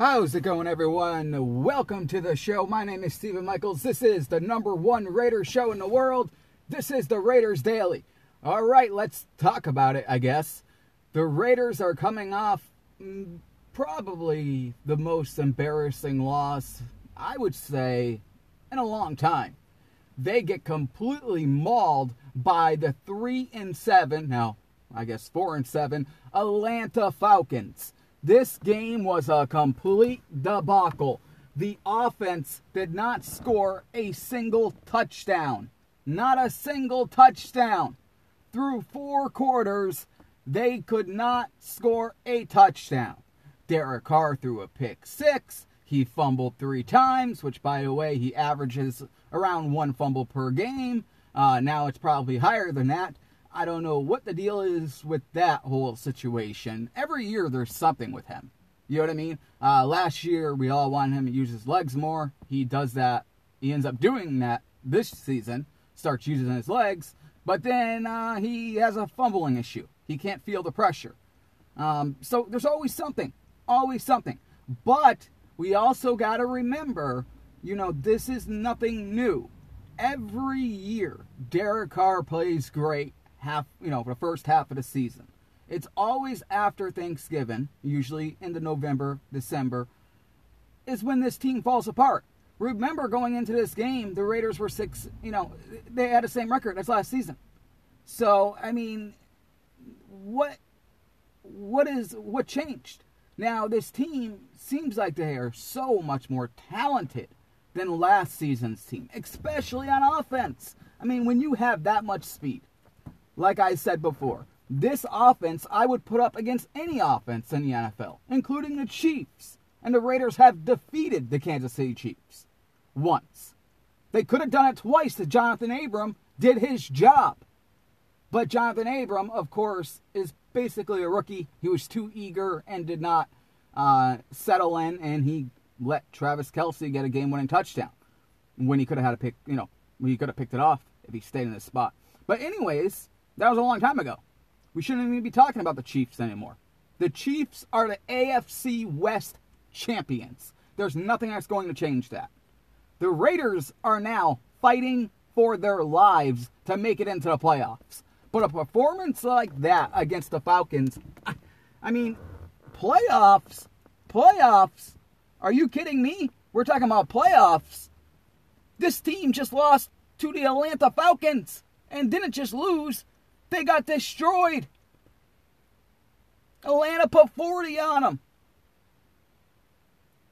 How's it going, everyone? Welcome to the show. My name is Stephen Michaels. This is the number one Raiders show in the world. This is the Raiders Daily. All right, let's talk about it, I guess. The Raiders are coming off mm, probably the most embarrassing loss, I would say, in a long time. They get completely mauled by the 3 and 7, now, I guess 4 and 7 Atlanta Falcons. This game was a complete debacle. The offense did not score a single touchdown. Not a single touchdown. Through four quarters, they could not score a touchdown. Derek Carr threw a pick six. He fumbled three times, which, by the way, he averages around one fumble per game. Uh, now it's probably higher than that. I don't know what the deal is with that whole situation. Every year there's something with him. You know what I mean? Uh, last year we all wanted him to use his legs more. He does that. He ends up doing that this season. Starts using his legs, but then uh, he has a fumbling issue. He can't feel the pressure. Um, so there's always something, always something. But we also got to remember, you know, this is nothing new. Every year, Derek Carr plays great half, you know, the first half of the season. It's always after Thanksgiving, usually into November, December, is when this team falls apart. Remember going into this game, the Raiders were six, you know, they had the same record as last season. So, I mean, what what is what changed? Now, this team seems like they are so much more talented than last season's team, especially on offense. I mean, when you have that much speed, like I said before, this offense I would put up against any offense in the NFL, including the Chiefs. And the Raiders have defeated the Kansas City Chiefs once. They could have done it twice if Jonathan Abram did his job. But Jonathan Abram, of course, is basically a rookie. He was too eager and did not uh, settle in, and he let Travis Kelce get a game-winning touchdown when he could have had a pick. You know, he could have picked it off if he stayed in his spot. But anyways, that was a long time ago. We shouldn't even be talking about the Chiefs anymore. The Chiefs are the AFC West champions. There's nothing that's going to change that. The Raiders are now fighting for their lives to make it into the playoffs. But a performance like that against the Falcons, I mean, playoffs, playoffs. Are you kidding me? We're talking about playoffs. This team just lost to the Atlanta Falcons and didn't just lose, they got destroyed. Atlanta put 40 on them.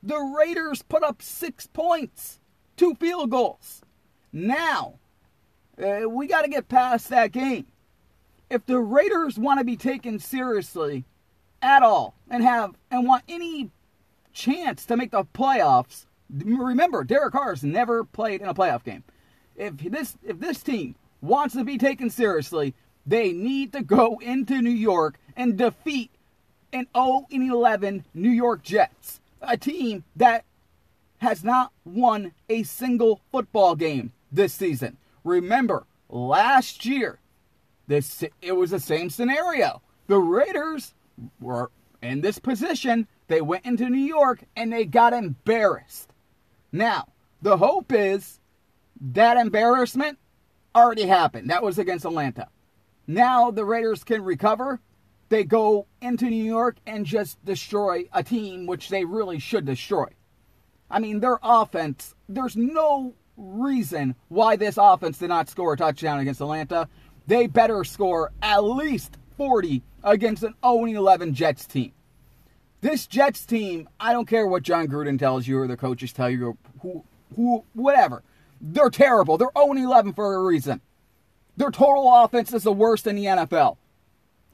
The Raiders put up six points, two field goals. Now, uh, we got to get past that game. If the Raiders want to be taken seriously at all and have and want any chance to make the playoffs, remember Derek Carr's never played in a playoff game. If this if this team wants to be taken seriously, they need to go into New York and defeat an 0 11 New York Jets, a team that has not won a single football game this season. Remember, last year, this it was the same scenario. The Raiders were in this position. They went into New York and they got embarrassed. Now, the hope is that embarrassment already happened. That was against Atlanta. Now the Raiders can recover. They go into New York and just destroy a team which they really should destroy. I mean, their offense, there's no reason why this offense did not score a touchdown against Atlanta. They better score at least 40 against an 0 11 Jets team. This Jets team, I don't care what Jon Gruden tells you or the coaches tell you or who, who whatever. They're terrible. They're 0 11 for a reason. Their total offense is the worst in the NFL.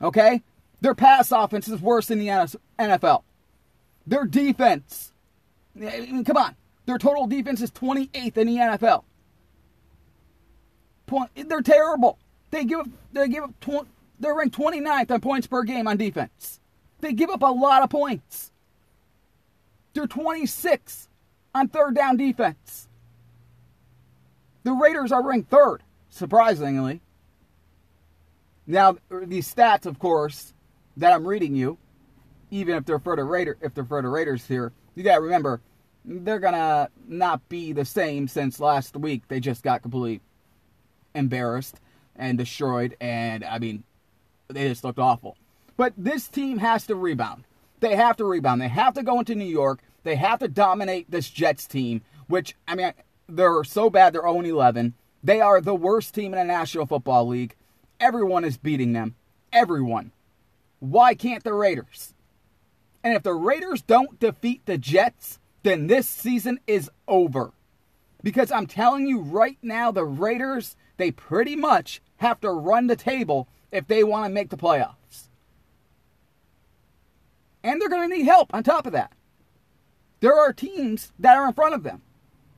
Okay? Their pass offense is worse in the NFL. Their defense, I mean, come on. Their total defense is 28th in the NFL. Point, they're terrible. They give up, they give up, tw- they're ranked 29th on points per game on defense. They give up a lot of points. They're 26 on third down defense. The Raiders are ranked third surprisingly. Now, these stats, of course, that I'm reading you, even if they're for the Raider, if they're for the Raiders here, You got to remember, they're to not be the same since last week. They just got completely embarrassed and destroyed. And, I mean, they just looked awful. But this team has to rebound. They have to rebound. They have to go into New York. They have to dominate this Jets team, which, I mean, they're so bad they're 0 11. They are the worst team in the National Football League. Everyone is beating them. Everyone. Why can't the Raiders? And if the Raiders don't defeat the Jets, then this season is over. Because I'm telling you right now, the Raiders, they pretty much have to run the table if they want to make the playoffs. And they're going to need help on top of that. There are teams that are in front of them.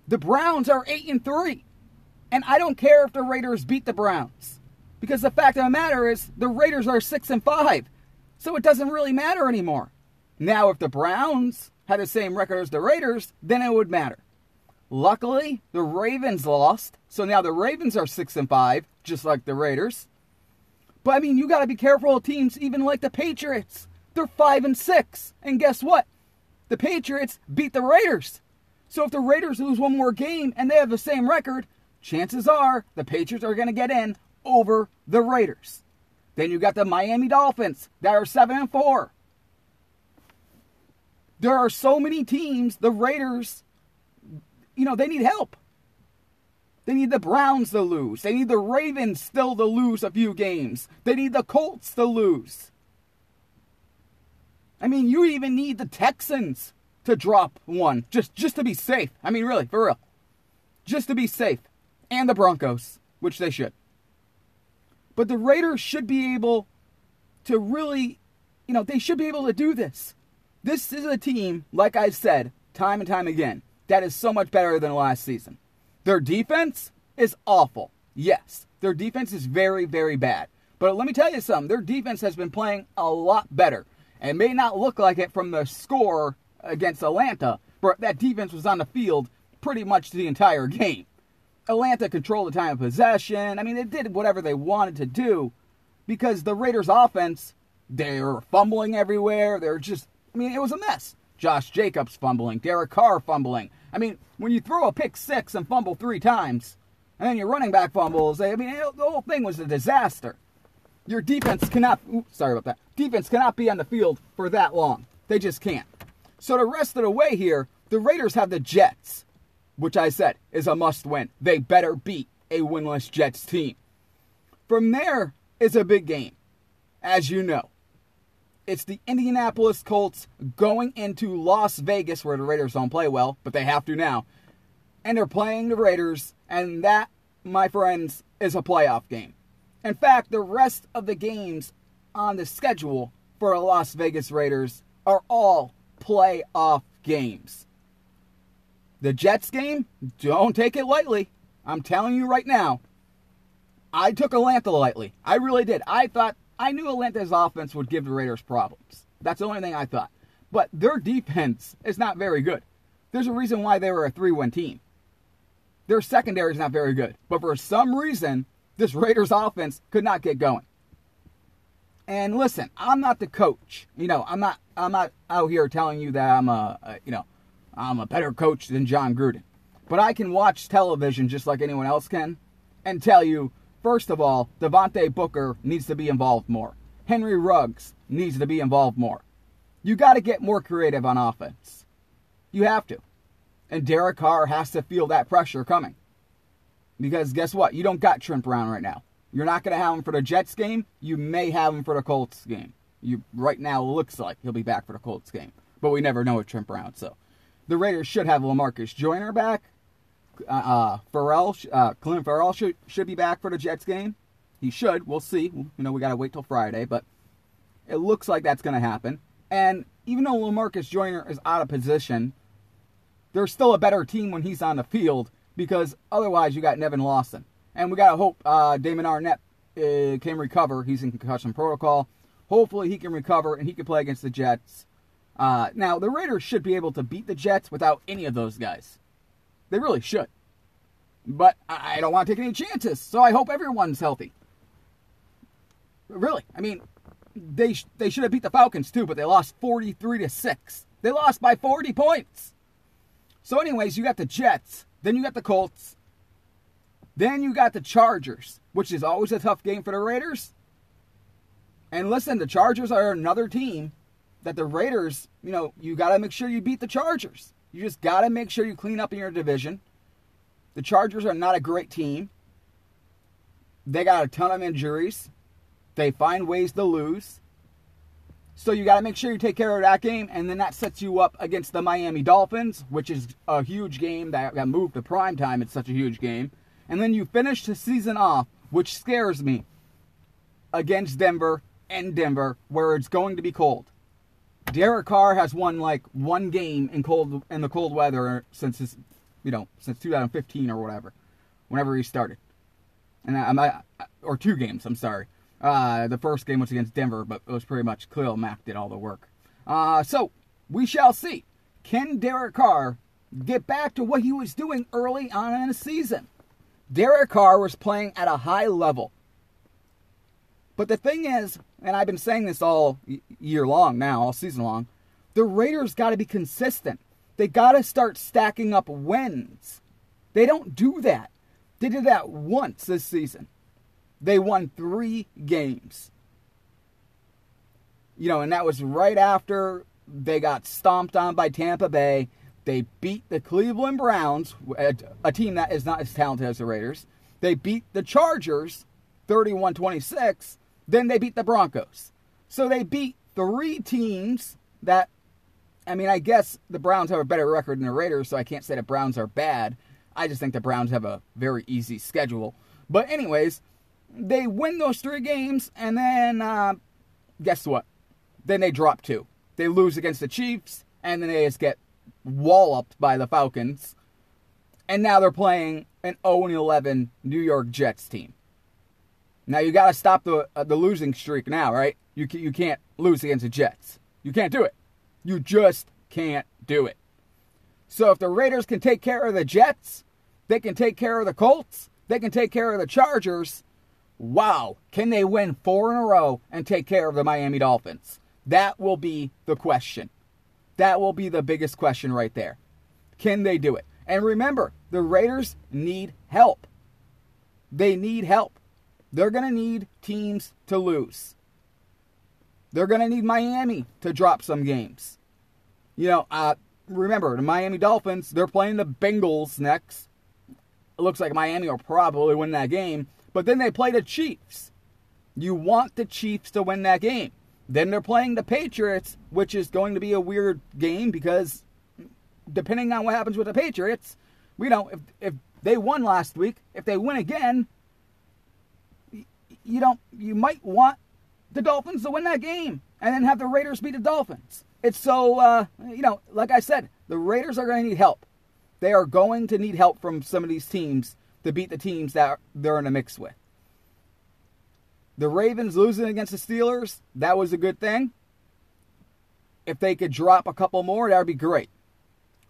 The Browns are 8 and 3. And I don't care if the Raiders beat the Browns. Because the fact of the matter is the Raiders are 6 and 5. So it doesn't really matter anymore. Now if the Browns had the same record as the Raiders, then it would matter. Luckily, the Ravens lost, so now the Ravens are 6 and 5, just like the Raiders. But I mean, you got to be careful of teams even like the Patriots. They're 5 and 6. And guess what? The Patriots beat the Raiders. So if the Raiders lose one more game and they have the same record, chances are the Patriots are going to get in over the Raiders. Then you got the Miami Dolphins that are 7 and 4. There are so many teams, the Raiders, you know, they need help. They need the Browns to lose. They need the Ravens still to lose a few games. They need the Colts to lose. I mean, you even need the Texans to drop one just just to be safe. I mean, really, for real. Just to be safe. And the Broncos, which they should. But the Raiders should be able to really, you know, they should be able to do this. This is a team, like I've said, time and time again, that is so much better than last season. Their defense is awful. Yes, their defense is very, very bad. But let me tell you something their defense has been playing a lot better. And may not look like it from the score against Atlanta, but that defense was on the field pretty much the entire game. Atlanta controlled the time of possession. I mean, they did whatever they wanted to do because the Raiders' offense, they were fumbling everywhere. They're just, I mean, it was a mess. Josh Jacobs fumbling, Derek Carr fumbling. I mean, when you throw a pick six and fumble three times, and then your running back fumbles, I mean, the whole thing was a disaster. Your defense cannot, oops, sorry about that, defense cannot be on the field for that long. They just can't. So the rest of the way here, the Raiders have the Jets which I said is a must win. They better beat a winless Jets team. From there is a big game, as you know. It's the Indianapolis Colts going into Las Vegas, where the Raiders don't play well, but they have to now. And they're playing the Raiders, and that, my friends, is a playoff game. In fact, the rest of the games on the schedule for the Las Vegas Raiders are all playoff games. The Jets game, don't take it lightly. I'm telling you right now. I took Atlanta lightly. I really did. I thought I knew Atlanta's offense would give the Raiders problems. That's the only thing I thought. But their defense is not very good. There's a reason why they were a 3-1 team. Their secondary is not very good. But for some reason, this Raiders offense could not get going. And listen, I'm not the coach. You know, I'm not I'm not out here telling you that I'm a, a you know, I'm a better coach than Jon Gruden. But I can watch television just like anyone else can and tell you, first of all, Devontae Booker needs to be involved more. Henry Ruggs needs to be involved more. You got to get more creative on offense. You have to. And Derek Carr has to feel that pressure coming. Because guess what? You don't got Trent Brown right now. You're not going to have him for the Jets game. You may have him for the Colts game. You right now looks like he'll be back for the Colts game, but we never know with Trent Brown. So the Raiders should have Lamarcus Joyner back. Uh, uh, Ferrell, uh, Clint Ferrell should should be back for the Jets game. He should. We'll see. You know, we got to wait till Friday, but it looks like that's going to happen. And even though Lamarcus Joyner is out of position, they're still a better team when he's on the field because otherwise you got Nevin Lawson. And we got to hope uh, Damon Arnette uh, can recover. He's in concussion protocol. Hopefully he can recover and he can play against the Jets. Uh, now, the Raiders should be able to beat the Jets without any of those guys. They really should. But I don't want to take any chances, so I hope everyone's healthy. Really, I mean, they they should have beat the Falcons too, but they lost 43 to 6. They lost by 40 points. So, anyways, you got the Jets, then you got the Colts, then you got the Chargers, which is always a tough game for the Raiders. And listen, the Chargers are another team that the Raiders, you know, you got to make sure you beat the Chargers. You just got to make sure you clean up in your division. The Chargers are not a great team. They got a ton of injuries. They find ways to lose. So you got to make sure you take care of that game, and then that sets you up against the Miami Dolphins, which is a huge game that got moved to prime time. It's such a huge game. And then you finish the season off, which scares me, against Denver and Denver, where it's going to be cold. Derek Carr has won like one game in cold in the cold weather since his, you know, since 2015 or whatever, whenever he started, and I, I or two games. I'm sorry. Uh, the first game was against Denver, but it was pretty much Khalil Mack did all the work. Uh, so we shall see. Can Derek Carr get back to what he was doing early on in the season? Derek Carr was playing at a high level. But the thing is, and I've been saying this all year long now, all season long, the Raiders got to be consistent. They got to start stacking up wins. They don't do that. They did that once this season. They won three games. You know, and that was right after they got stomped on by Tampa Bay. They beat the Cleveland Browns, a team that is not as talented as the Raiders. They beat the Chargers 31 26. Then they beat the Broncos. So they beat three teams that, I mean, I guess the Browns have a better record than the Raiders, so I can't say the Browns are bad. I just think the Browns have a very easy schedule. But, anyways, they win those three games, and then uh, guess what? Then they drop two. They lose against the Chiefs, and then they just get walloped by the Falcons. And now they're playing an 0 11 New York Jets team. Now you got to stop the uh, the losing streak now, right? You you can't lose against the Jets. You can't do it. You just can't do it. So if the Raiders can take care of the Jets, they can take care of the Colts, they can take care of the Chargers. Wow, can they win four in a row and take care of the Miami Dolphins? That will be the question. That will be the biggest question right there. Can they do it? And remember, the Raiders need help. They need help. They're going to need teams to lose. They're going to need Miami to drop some games. You know, uh, remember, the Miami Dolphins, they're playing the Bengals next. It looks like Miami will probably win that game. But then they play the Chiefs. You want the Chiefs to win that game. Then they're playing the Patriots, which is going to be a weird game because depending on what happens with the Patriots, you know if, if they won last week, if they win again, you don't you might want the Dolphins to win that game and then have the Raiders beat the Dolphins. It's so uh, you know, like I said, the Raiders are going to need help. They are going to need help from some of these teams to beat the teams that they're in a mix with. The Ravens losing against the Steelers, that was a good thing. If they could drop a couple more, that would be great.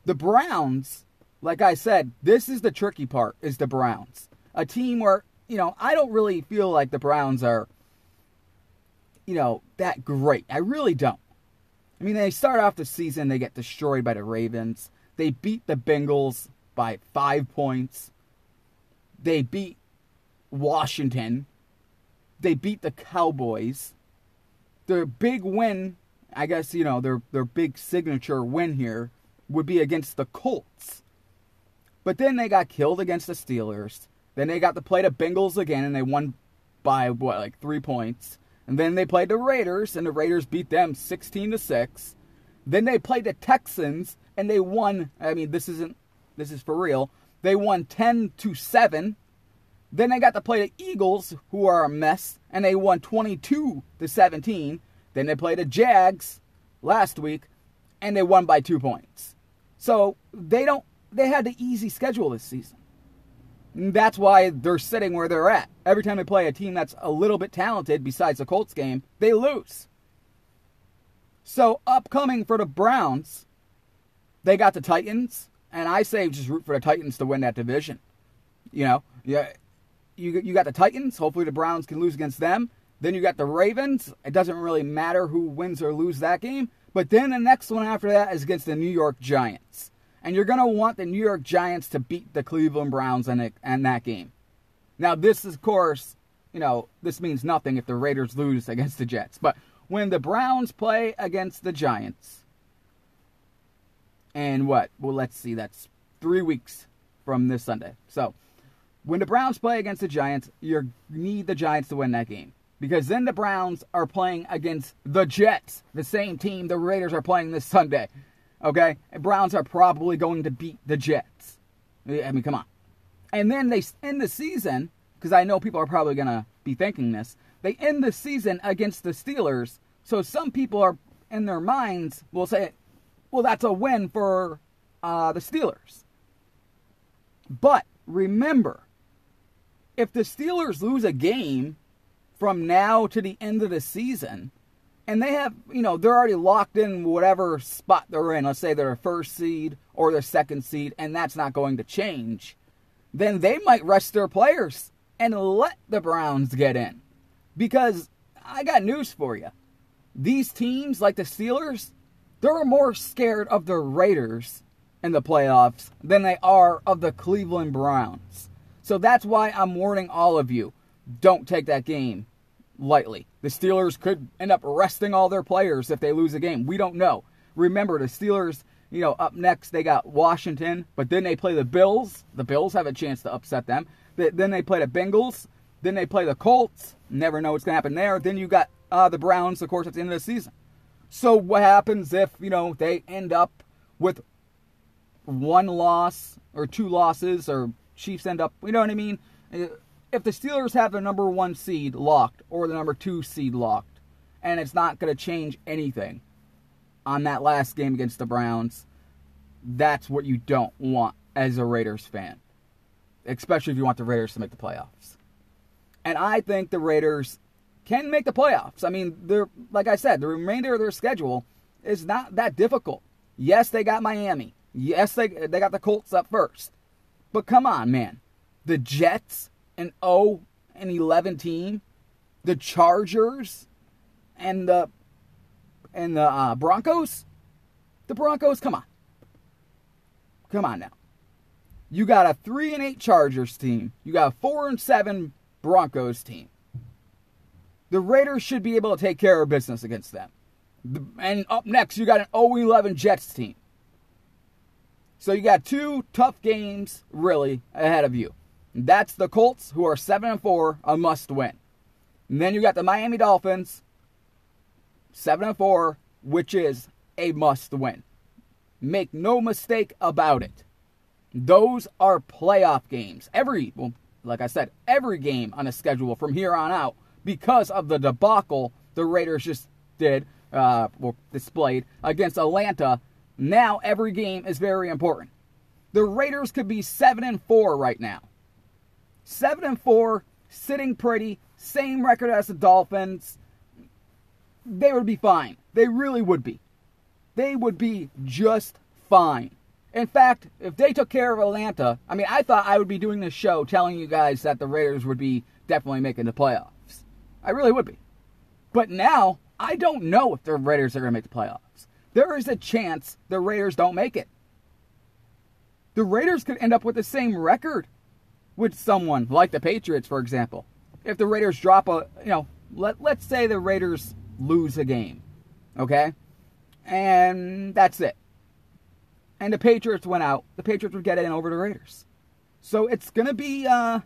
The Browns, like I said, this is the tricky part is the Browns. A team where you know, I don't really feel like the Browns are, you know, that great. I really don't. I mean, they start off the season, they get destroyed by the Ravens. They beat the Bengals by five points. They beat Washington. They beat the Cowboys. Their big win, I guess, you know, their, their big signature win here would be against the Colts. But then they got killed against the Steelers. Then they got to play the Bengals again, and they won by what, like three points. And then they played the Raiders, and the Raiders beat them 16 to six. Then they played the Texans, and they won. I mean, this isn't. This is for real. They won 10 to seven. Then they got to play the Eagles, who are a mess, and they won 22 to 17. Then they played the Jags last week, and they won by two points. So they don't. They had the easy schedule this season. That's why they're sitting where they're at. Every time they play a team that's a little bit talented, besides the Colts game, they lose. So, upcoming for the Browns, they got the Titans, and I say just root for the Titans to win that division. You know, yeah, you you got the Titans. Hopefully, the Browns can lose against them. Then you got the Ravens. It doesn't really matter who wins or loses that game, But then the next one after that is against the New York Giants. And you're going to want the New York Giants to beat the Cleveland Browns in, it, in that game. Now, this is, of course, you know, this means nothing if the Raiders lose against the Jets. But when the Browns play against the Giants, and what? Well, let's see, that's three weeks from this Sunday. So, when the Browns play against the Giants, you need the Giants to win that game. Because then the Browns are playing against the Jets, the same team the Raiders are playing this Sunday. Okay? And Browns are probably going to beat the Jets. I mean, come on. And then they end the season, because I know people are probably going to be thinking this, they end the season against the Steelers. So some people are, in their minds, will say, well, that's a win for uh, the Steelers. But remember, if the Steelers lose a game from now to the end of the season, and they have, you know, they're already locked in whatever spot they're in. Let's say they're a first seed or their second seed, and that's not going to change. Then they might rest their players and let the Browns get in. Because I got news for you. These teams, like the Steelers, they're more scared of the Raiders in the playoffs than they are of the Cleveland Browns. So that's why I'm warning all of you don't take that game lightly. The Steelers could end up resting all their players if they lose a game. We don't know. Remember, the Steelers, you know, up next they got Washington, but then they play the Bills. The Bills have a chance to upset them. Then they play the Bengals. Then they play the Colts. Never know what's going to happen there. Then you got uh, the Browns, of course, at the end of the season. So what happens if, you know, they end up with one loss or two losses or Chiefs end up, you know what I mean? If the Steelers have the number one seed locked or the number two seed locked, and it's not going to change anything on that last game against the Browns, that's what you don't want as a Raiders fan, especially if you want the Raiders to make the playoffs. And I think the Raiders can make the playoffs. I mean, they're like I said, the remainder of their schedule is not that difficult. Yes, they got Miami. Yes, they they got the Colts up first. But come on, man. The Jets an 0 and 11 team, the Chargers and the and the uh, Broncos, the Broncos, come on, come on now. You got a three and eight Chargers team. You got a four and seven Broncos team. The Raiders should be able to take care of business against them. And up next, you got an 0 11 Jets team. So you got two tough games, really, ahead of you. That's the Colts, who are 7 and 4, a must win. And then you got the Miami Dolphins, 7 and 4, which is a must win. Make no mistake about it. Those are playoff games. Every, well, like I said, every game on a schedule from here on out because of the debacle the Raiders just did, uh, or displayed against Atlanta. Now every game is very important. The Raiders could be 7 and 4 right now. Seven and four, sitting pretty, same record as the Dolphins. They would be fine. They really would be. They would be just fine. In fact, if they took care of Atlanta, I mean, I thought I would be doing this show telling you guys that the Raiders would be definitely making the playoffs. I really would be. But now, I don't know if the Raiders are going to make the playoffs. There is a chance the Raiders don't make it. The Raiders could end up with the same record with someone like the Patriots, for example. If the Raiders drop a, you know, let let's say the Raiders lose a game, okay, and that's it, and the Patriots went out, the Patriots would get in over the Raiders. So it's gonna be, uh,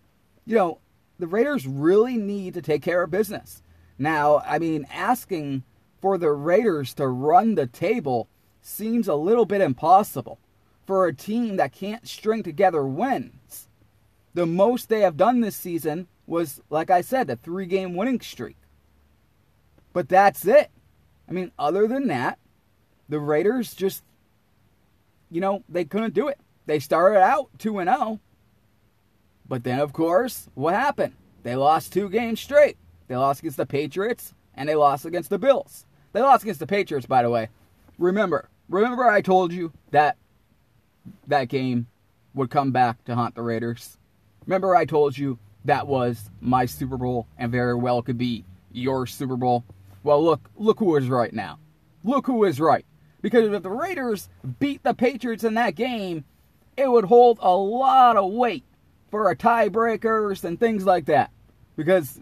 you know, the Raiders really need to take care of business. Now, I mean, asking for the Raiders to run the table seems a little bit impossible for a team that can't string together wins. The most they have done this season was, like I said, a three game winning streak. But that's it. I mean, other than that, the Raiders just, you know, they couldn't do it. They started out 2 and 0. But then, of course, what happened? They lost two games straight. They lost against the Patriots and they lost against the Bills. They lost against the Patriots, by the way. Remember, remember I told you that that game would come back to haunt the Raiders? Remember, I told you that was my Super Bowl and very well could be your Super Bowl. Well, look, look who is right now. look who is right. Because if the Raiders beat the Patriots in that game, it would hold a lot of weight for a tiebreakers and things like that. Because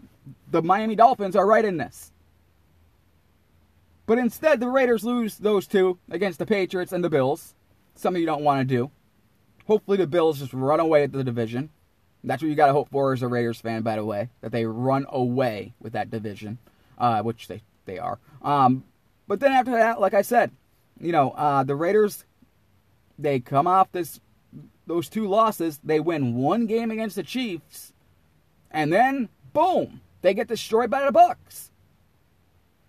the Miami Dolphins are right in this. But instead, the Raiders lose those two against the Patriots and the Bills. Some of you don't want to do. Hopefully, the Bills just run away at the division. That's what you got to hope for as a Raiders fan, by the way, that they run away with that division, uh, which they, they are. Um, but then after that, like I said, you know, uh, the Raiders, they come off this those two losses. They win one game against the Chiefs, and then boom, they get destroyed by the Bucks.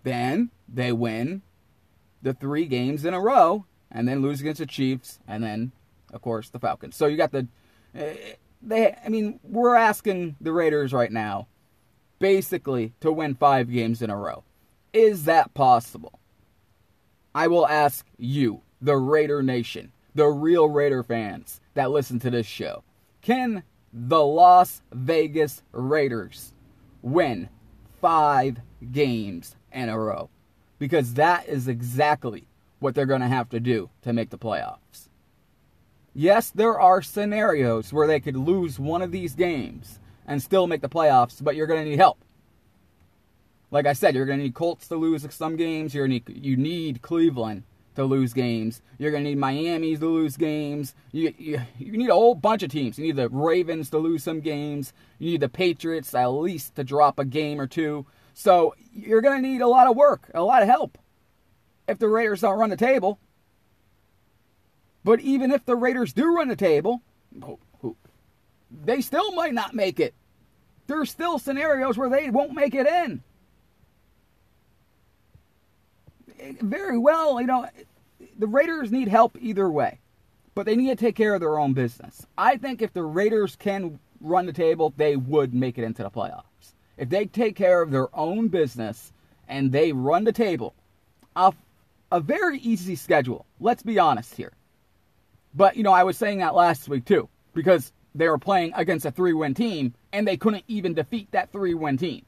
Then they win the three games in a row, and then lose against the Chiefs, and then, of course, the Falcons. So you got the eh, they. I mean, we're asking the Raiders right now, basically, to win five games in a row. Is that possible? I will ask you, the Raider Nation, the real Raider fans that listen to this show. Can the Las Vegas Raiders win five games in a row? Because that is exactly what they're going to have to do to make the playoffs. Yes, there are scenarios where they could lose one of these games and still make the playoffs, but you're going to need help. Like I said, you're going to need Colts to lose some games. You're need, you need Cleveland to lose games. You're going to need Miami to lose games. You, you, you need a whole bunch of teams. You need the Ravens to lose some games. You need the Patriots at least to drop a game or two. So you're going to need a lot of work, a lot of help if the Raiders don't run the table. But even if the Raiders do run the table, they still might not make it. There's still scenarios where they won't make it in. very well, you know, the Raiders need help either way, but they need to take care of their own business. I think if the Raiders can run the table, they would make it into the playoffs. If they take care of their own business and they run the table, a, a very easy schedule. Let's be honest here. But, you know, I was saying that last week too, because they were playing against a three win team and they couldn't even defeat that three win team,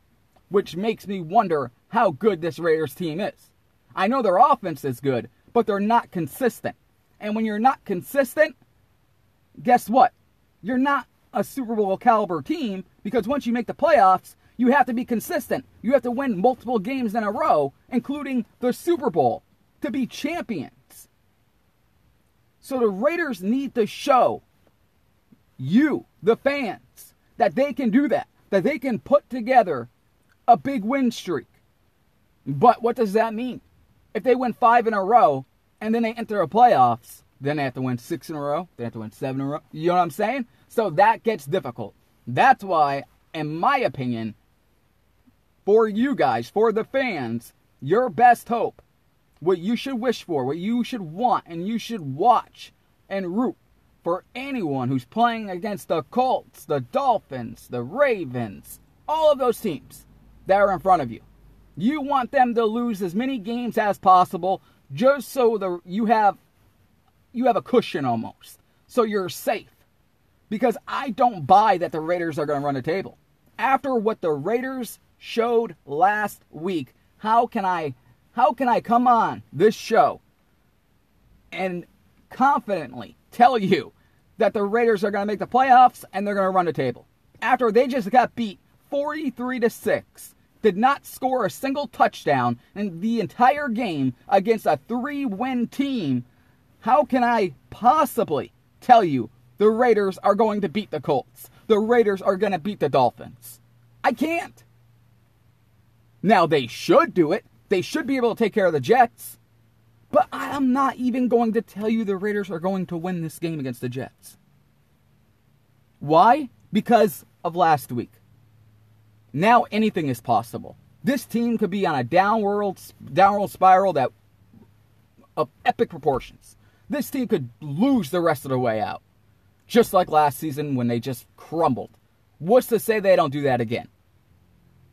which makes me wonder how good this Raiders team is. I know their offense is good, but they're not consistent. And when you're not consistent, guess what? You're not a Super Bowl caliber team because once you make the playoffs, you have to be consistent. You have to win multiple games in a row, including the Super Bowl, to be champions. So the Raiders need to show you, the fans, that they can do that, that they can put together a big win streak. But what does that mean? if they win five in a row and then they enter a playoffs, then they have to win six in a row. They have to win seven in a row. You know what I'm saying? So that gets difficult. That's why, in my opinion, for you guys, for the fans, your best hope, what you should wish for, what you should want, and you should watch and root for anyone who's playing against the Colts, the Dolphins, the Ravens, all of those teams that are in front of you. You want them to lose as many games as possible just so the you have you have a cushion almost. So you're safe. Because I don't buy that the Raiders are going to run the table. After what the Raiders showed last week, how can I how can I come on this show and confidently tell you that the Raiders are going to make the playoffs and they're going to run the table? After they just got beat 43 to 6 did not score a single touchdown in the entire game against a three win team, how can I possibly tell you the Raiders are going to beat the Colts? The Raiders are going to beat the Dolphins? I can't. Now, they should do it. They should be able to take care of the Jets. But I'm not even going to tell you the Raiders are going to win this game against the Jets. Why? Because of last week. Now anything is possible. This team could be on a downward downward spiral that of epic proportions. This team could lose the rest of the way out. Just like last season when they just crumbled. What's to say they don't do that again?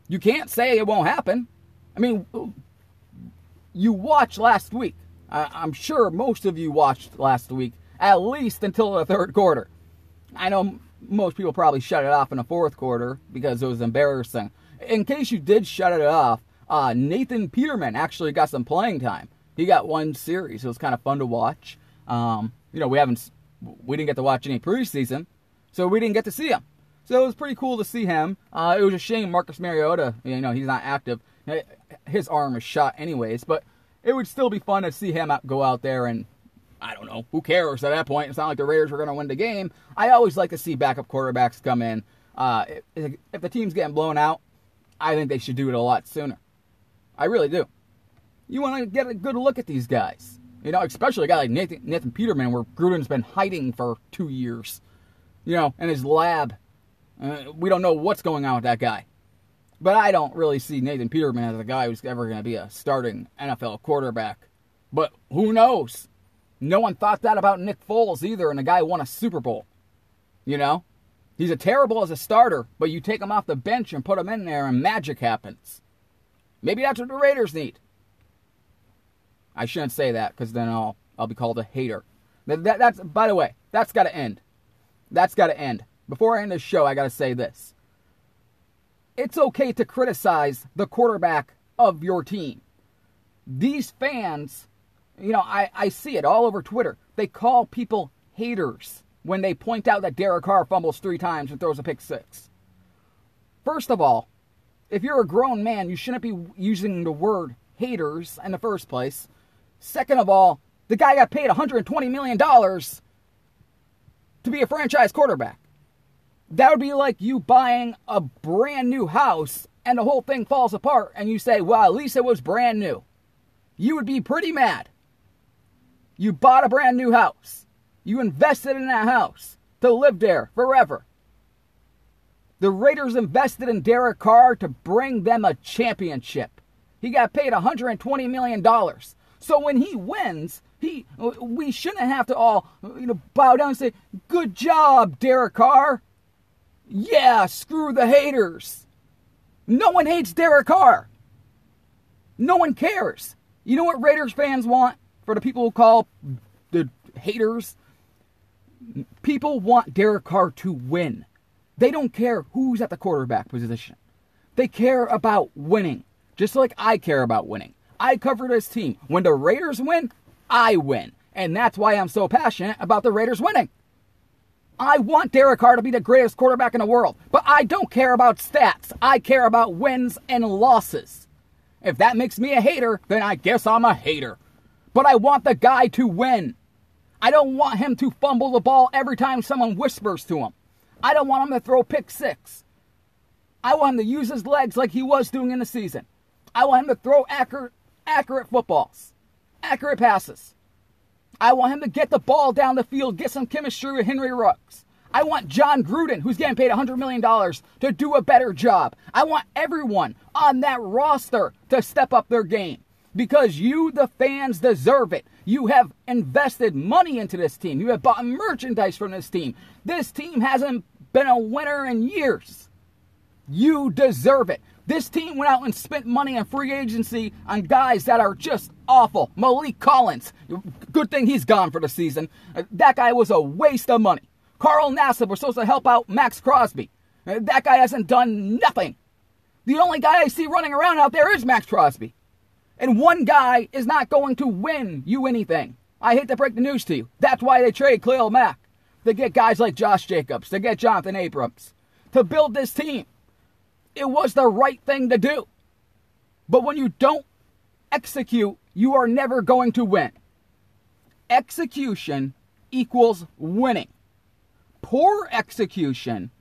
You can't say it won't happen. I mean, you watched last week. I'm sure most of you watched last week, at least until the third quarter. I know most people probably shut it off in the fourth quarter because it was embarrassing. In case you did shut it off, uh, Nathan Peterman actually got some playing time. He got one series. It was kind of fun to watch. Um, you know, we haven't we didn't get to watch any preseason, so we didn't get to see him. So it was pretty cool to see him. Uh, it was a shame Marcus Mariota, you know, he's not active. His arm is shot anyways, but it would still be fun to see him go out there and I don't know. Who cares at that point? It's not like the Raiders were going to win the game. I always like to see backup quarterbacks come in. Uh, if, if the team's getting blown out, I think they should do it a lot sooner. I really do. You want to get a good look at these guys. You know, especially a guy like Nathan, Nathan Peterman, where Gruden's been hiding for two years. You know, in his lab. Uh, we don't know what's going on with that guy. But I don't really see Nathan Peterman as a guy who's ever going to be a starting NFL quarterback. But who knows? No one thought that about Nick Foles either, and the guy won a Super Bowl. You know? He's a terrible as a starter, but you take him off the bench and put him in there, and magic happens. Maybe that's what the Raiders need. I shouldn't say that because then I'll I'll be called a hater. That, that, that's by the way, that's got to end. That's got to end. Before I end the show, I got to say this. It's okay to criticize the quarterback of your team. These fans you know, I, I see it all over Twitter. They call people haters when they point out that Derek Carr fumbles three times and throws a pick six. First of all, if you're a grown man, you shouldn't be using the word haters in the first place. Second of all, the guy got paid $120 million to be a franchise quarterback. That would be like you buying a brand new house and the whole thing falls apart and you say, well, at least it was brand new. You would be pretty mad. You bought a brand new house. You invested in that house to live there forever. The Raiders invested in Derek Carr to bring them a championship. He got paid $120 million. So when he wins, he we shouldn't have to all you know bow down and say, "Good job, Derek Carr." Yeah, screw the haters. No one hates Derek Carr. No one cares. You know what Raiders fans want? for the people who call the haters, people want Derek Carr to win. They don't care who's at the quarterback position. They care about winning, just like I care about winning. I cover this team. When the Raiders win, I win. And that's why I'm so passionate about the Raiders winning. I want Derek Carr to be the greatest quarterback in the world, but I don't care about stats. I care about wins and losses. If that makes me a hater, then I guess I'm a hater. But I want the guy to win. I don't want him to fumble the ball every time someone whispers to him. I don't want him to throw pick six. I want him to use his legs like he was doing in the season. I want him to throw accurate, accurate footballs, accurate passes. I want him to get the ball down the field, get some chemistry with Henry Ruggs. I want Jon Gruden, who's getting paid $100 million, to do a better job. I want everyone on that roster to step up their game because you, the fans, deserve it. You have invested money into this team. You have bought merchandise from this team. This team hasn't been a winner in years. You deserve it. This team went out and spent money on free agency on guys that are just awful. Maliek Collins, good thing he's gone for the season. Uh, that guy was a waste of money. Carl Nassib was supposed to help out Maxx Crosby. Uh, that guy hasn't done nothing. The only guy I see running around out there is Maxx Crosby. And one guy is not going to win you anything. I hate to break the news to you. That's why they trade Khalil Mack. They get guys like Josh Jacobs. They get Jonathan Abrams. To build this team. It was the right thing to do. But when you don't execute, you are never going to win. Execution equals winning. Poor execution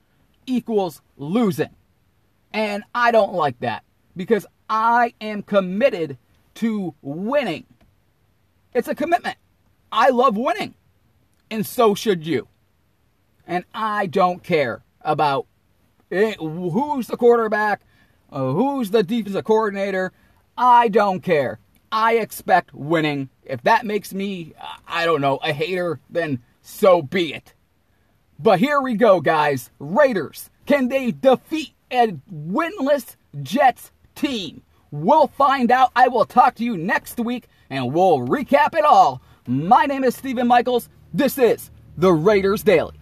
equals losing. And I don't like that because I am committed to winning. It's a commitment. I love winning. And so should you. And I don't care about who's the quarterback, uh, who's the defensive coordinator. I don't care. I expect winning. If that makes me, I don't know, a hater, then so be it. But here we go, guys. Raiders. Can they defeat a winless Jets team? We'll find out. I will talk to you next week and we'll recap it all. My name is Stephen Michaels. This is the Raiders Daily.